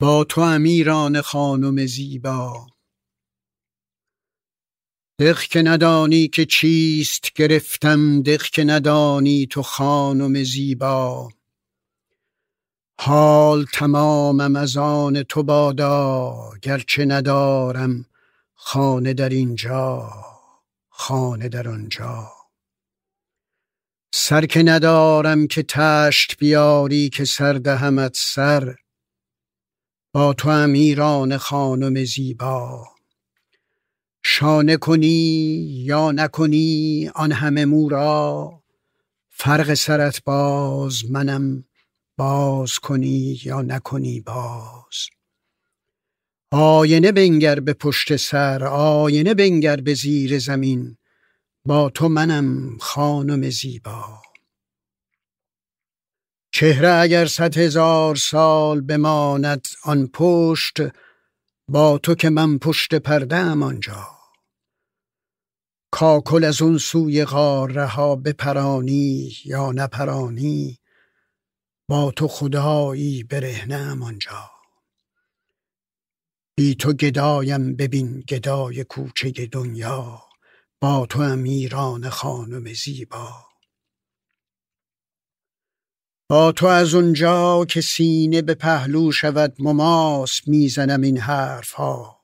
با تو امیران خانم زیبا. دق که ندانی که چیست گرفتم دق که ندانی تو خانم زیبا. حال تمامم از آن تو بادا گرچه ندارم خانه در اینجا خانه در آنجا. سر که ندارم که تشت بیاری که سر دهمت سر با تو امیران خانم زیبا. شانه کنی یا نکنی آن همه مورا فرق سرت باز منم باز کنی یا نکنی باز. آینه بنگر به پشت سر آینه بنگر به زیر زمین. با تو منم خانم زیبا. چهره اگر صد هزار سال بماند آن پشت با تو که من پشت پرده ام آنجا. کاکل از اون سوی غار ها بپرانی یا نپرانی با تو خدایی برهنه آنجا. بی تو گدایم ببین گدای کوچه دنیا با تو امیران خانم زیبا. با تو از اونجا که سینه به پهلو شود مماس می‌زنم این حرف ها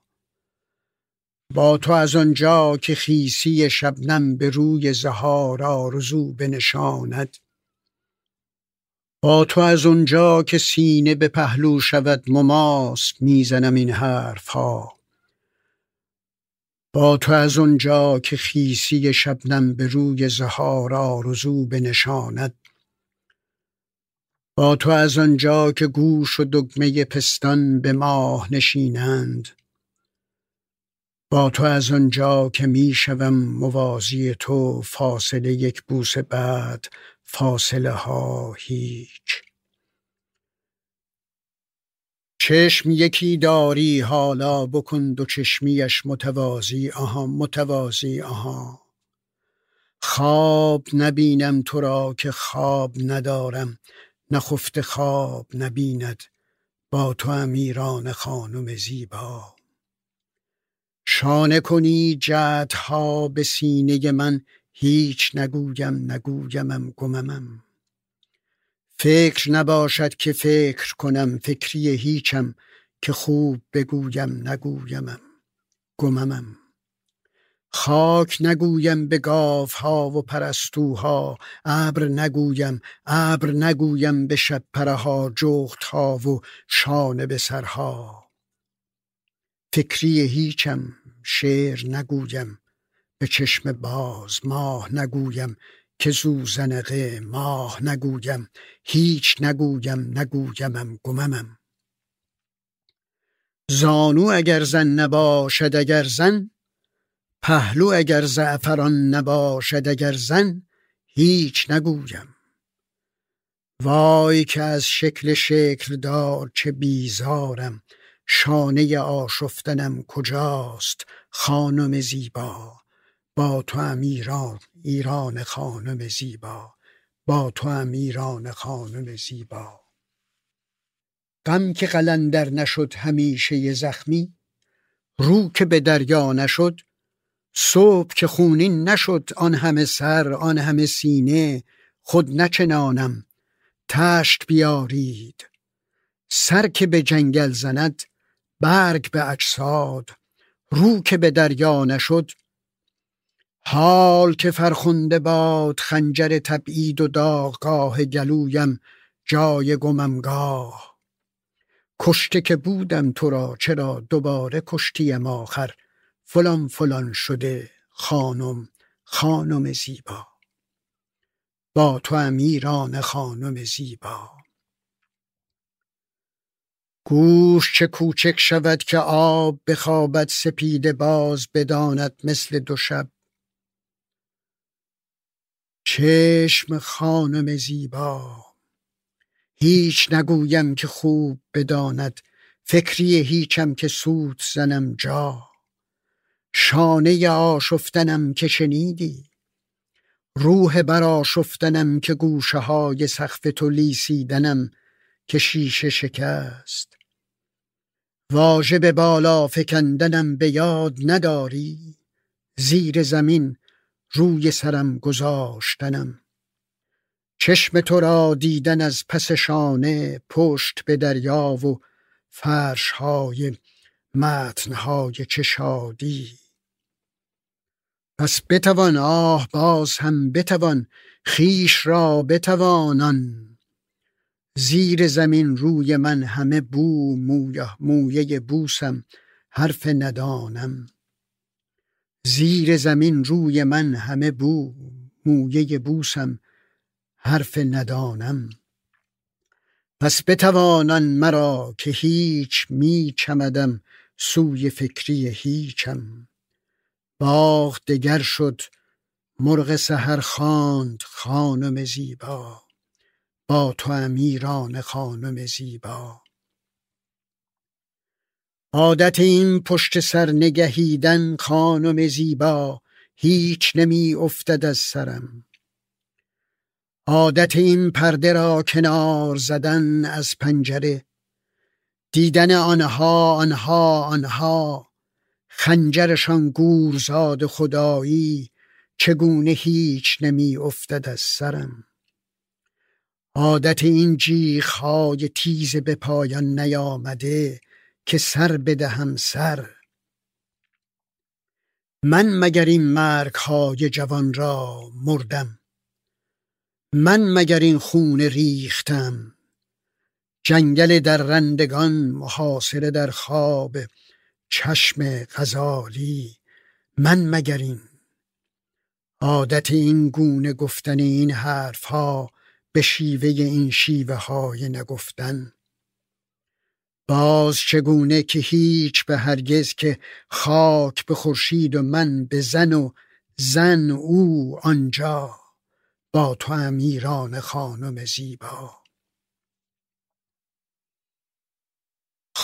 با تو از آنجا که خیسی شبنم به روی زهار آرزو بنشاند. با تو از اونجا که سینه به پهلو شود مماس می‌زنم این حرف ها با تو از اونجا که خیسی شبنم به روی زهار آرزو بنشاند. با تو از آنجا که گوش و دگمه پستان به ماه نشینند. با تو از آنجا که می‌شوم موازی تو فاصله یک بوس بعد فاصله ها هیچ. چشم یکی داری حالا بکن دو چشمیش متوازی آها متوازی آها. خواب نبینم تو را که خواب ندارم. نخفته خواب نبیند با تو امیران خانم زیبا. شانه کنی جدها به سینه من هیچ نگویم نگویمم گممم. فکر نباشد که فکر کنم فکری هیچم که خوب بگویم نگویمم گممم. خاک نگویم به ها و پرستوها ابر نگویم ابر نگویم به شب پرها ها و شانه به سرها. فکری هیچم شعر نگویم به چشم باز ماه نگویم که زوزنقه ماه نگویم. هیچ نگویم نگویمم گممم. زانو اگر زن نباشد اگر زن پهلو اگر زعفران نباشد اگر زن هیچ نگویم. وای که از شکل شکل دار چه بیزارم شانه آشفتنم کجاست خانم زیبا؟ با تو هم ایران ایران خانم زیبا. با تو هم ایران خانم زیبا. غم که قلندر نشد همیشه زخمی رو که به دریا نشد صبح که خونین نشد آن همه سر آن همه سینه خود نچنانم تشت بیارید. سر که به جنگل زند برگ به اجساد. رو که به دریا نشد حال که فرخنده باد خنجر تبعید و داغگاه گلویم جای گممگاه. کشته که بودم تو را چرا دوباره کشتیم آخر؟ فلان فلان شده خانم خانم زیبا. با تو امیران خانم زیبا. گوش چه کوچک شود که آب بخوابد سپیده باز بداند مثل دو شب. چشم خانم زیبا. هیچ نگویم که خوب بداند فکری هیچم که سوت زنم جا. شانه آشفتنم که شنیدی. روح براشفتنم که گوشه های سقف تو لیسیدنم که شیشه شکست. واژه به بالا فکندنم به یاد نداری. زیر زمین روی سرم گذاشتنم. چشم تو را دیدن از پس شانه پشت به دریا و فرش های متن های چه شادی پس بتوان آه باز هم بتوان خیش را بتوانان زیر زمین روی من همه بو مویه مویه بوسم حرف ندانم. زیر زمین روی من همه بو مویه بوسم حرف ندانم. پس بتوانان مرا که هیچ می چمدم سوی فکری هیچم. باغ دگر شد مرغ سهر خواند خانم زیبا. با تو امیران خانم زیبا. عادت این پشت سر نگهیدن خانم زیبا هیچ نمی افتد از سرم. عادت این پرده را کنار زدن از پنجره دیدن آنها آنها آنها خنجرشان گورزاد خدایی چگونه هیچ نمی افتد از سرم. عادت این های تیز به پایان نیامده که سر بدهم سر. من مگر این مرگ های جوان را مردم؟ من مگر این خون ریختم؟ جنگل در رندگان محاصره در خواب چشم غزالی من مگر این؟ عادت این گونه گفتن این حرف ها به شیوه این شیوه های نگفتن. باز چگونه که هیچ به هرگز که خاک به خورشید و من به زن و زن او آنجا با تو امیران خانم زیبا.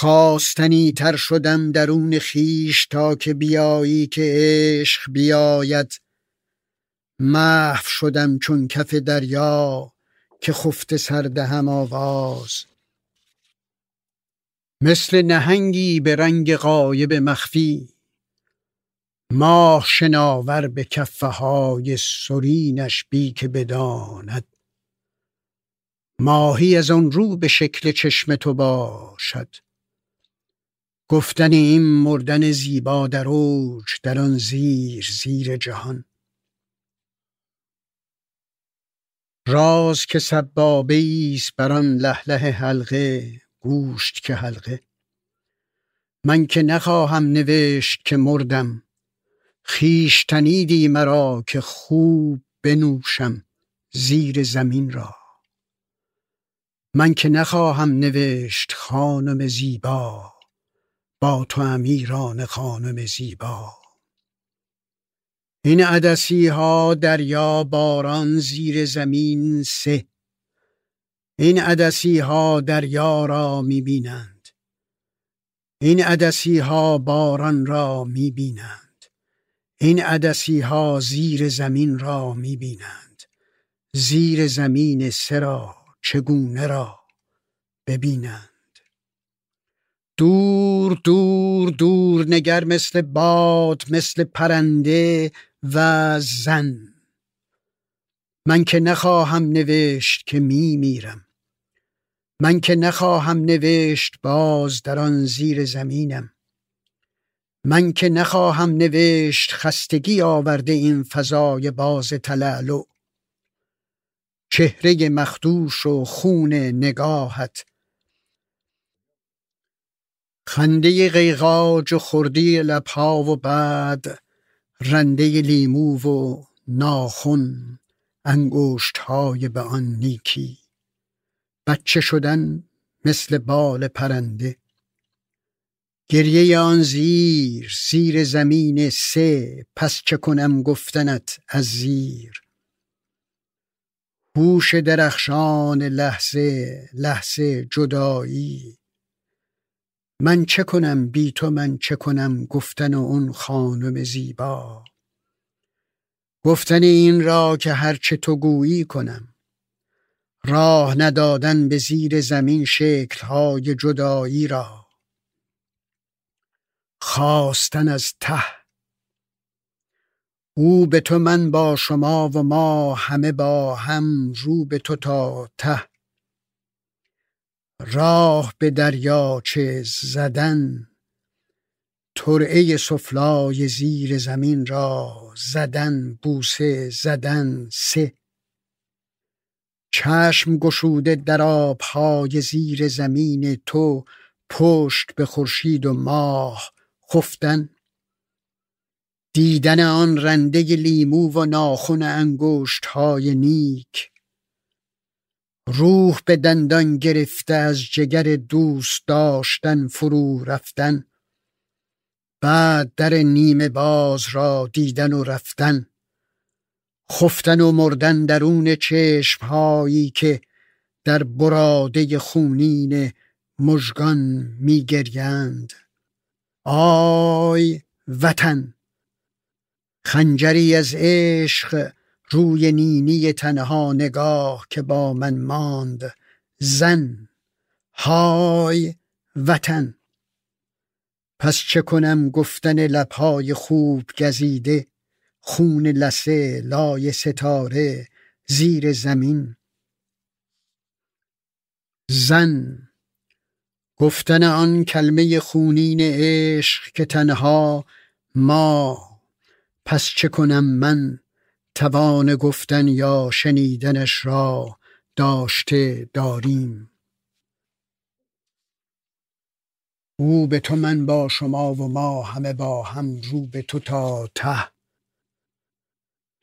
خواستنی تر شدم درون خیش تا که بیایی که عشق بیاید. محو شدم چون کف دریا که خفته سردهم آواز. مثل نهنگی به رنگ قایب مخفی ماه شناور به کفه های سرینش بی که بداند. ماهی از آن رو به شکل چشم تو باشد. گفتن این مردن زیبا در اوج در آن زیر زیر جهان. راز که سبابه ایست بر آن لهله حلقه گوشت که حلقه. من که نخواهم نوشت که مردم. خیش تنیدی مرا که خوب بنوشم زیر زمین را. من که نخواهم نوشت خانم زیبا. با تو امیران خانم زیبا. این عدسی ها دریا باران زیر زمین سه. این عدسی ها دریا را می بینند این عدسی ها باران را می بینند این عدسی ها زیر زمین را می بینند زیر زمین سه را چگونه را ببینند؟ دور دور دور نگر مثل باد مثل پرنده و زن. من که نخواهم نوشت که می میرم. من که نخواهم نوشت باز در آن زیر زمینم. من که نخواهم نوشت خستگی آورده این فضای باز تلالو. چهره مخدوش و خون نگاهت خنده قیقاج و خردی لبها و بعد رنده لیمو و ناخن انگشت های به آن نیکی. بچه شدن مثل بال پرنده. گریه آن زیر زیر زمین سه پس چه کنم گفتنت از زیر. هوش درخشان لحظه لحظه جدایی. من چه کنم بی تو من چه کنم گفتن اون خانم زیبا؟ گفتن این را که هرچه تو گویی کنم. راه ندادن به زیر زمین شکلهای جدایی را. خواستن از ته. او به تو من با شما و ما همه با هم رو به تو تا ته. راه به دریاچه زدن ترعه سفلای زیر زمین را زدن بوسه زدن سه. چشم گشوده در آبهای زیر زمین تو پشت به خورشید و ماه خفتن. دیدن آن رنده لیمو و ناخن انگشت های نیک روح به دندان گرفته از جگر دوست داشتن فرو رفتن. بعد در نیمه باز را دیدن و رفتن. خفتن و مردن درون چشم هایی که در براده خونین مژگان میگریند. آی وطن! خنجری از عشق روی نینی تنها نگاه که با من ماند. زن های وطن. پس چه کنم گفتن لبهای خوب گزیده؟ خون لسه لای ستاره زیر زمین. زن گفتن آن کلمه خونین عشق که تنها ما. پس چه کنم من توان گفتن یا شنیدنش را داشته داریم. او به تو من با شما و ما همه با هم رو به تو تا ته.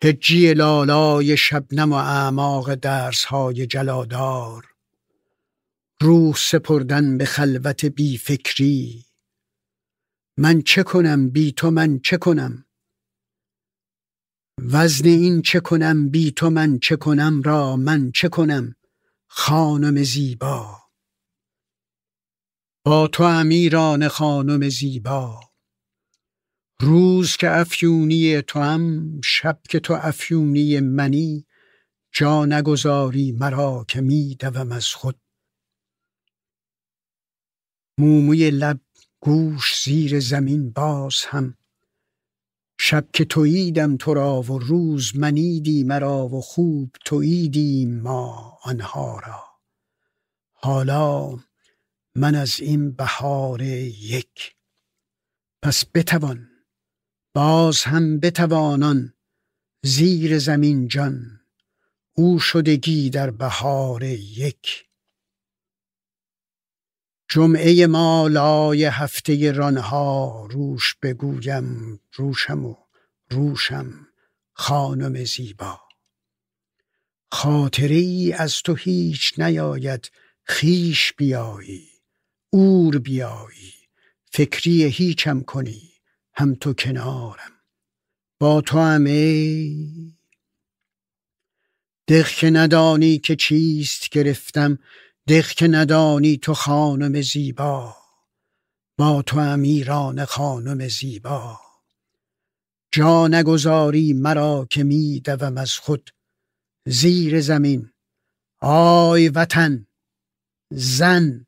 هجی لالای شبنم و اعماق درس های جلادار. روح سپردن به خلوت بی فکری من چه کنم؟ بی تو من چه کنم؟ وزن این چه کنم بی تو من چه کنم را من چه کنم خانم زیبا؟ با تو امیران خانم زیبا روز که افیونی تو هم شب که تو افیونی منی جا نگذاری مرا که می دوم از خود. موموی لب گوش زیر زمین باز هم شب که توییدم تو را و روز منیدی مرا و خوب توییدیم ما آنها را. حالا من از این بهار یک. پس بتوان باز هم بتوانان زیر زمین جان. او شدگی در بهار یک. جمعه ما لای هفته رانها روش بگویم روشم و روشم خانم زیبا. خاطره ای از تو هیچ نیاید خیش بیایی اور بیایی فکری هیچم کنی هم تو کنارم. با تو هم ای ندانی که چیست گرفتم دق که ندانی تو خانم زیبا با تو امیران خانم زیبا. جا نگذاری مرا که می دوم از خود زیر زمین. آی وطن زن